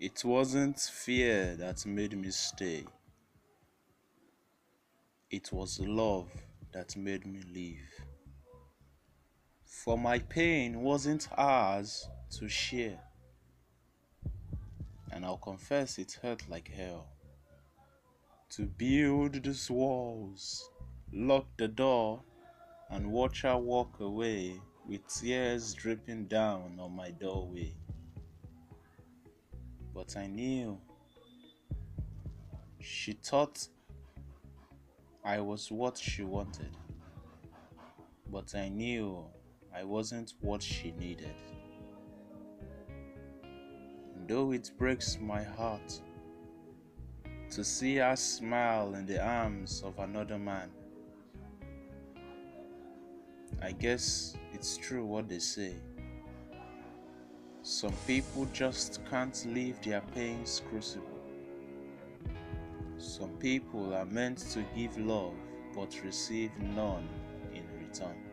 It wasn't fear that made me stay. It was love that made me leave. For my pain wasn't ours to share. And I'll confess it hurt like hell. To build these walls, lock the door, and watch her walk away with tears dripping down on my doorway. But I knew she thought I was what she wanted. But I knew I wasn't what she needed. Though it breaks my heart to see her smile in the arms of another man, I guess it's true what they say. Some people just can't leave their pains crucible. Some people are meant to give love but receive none in return.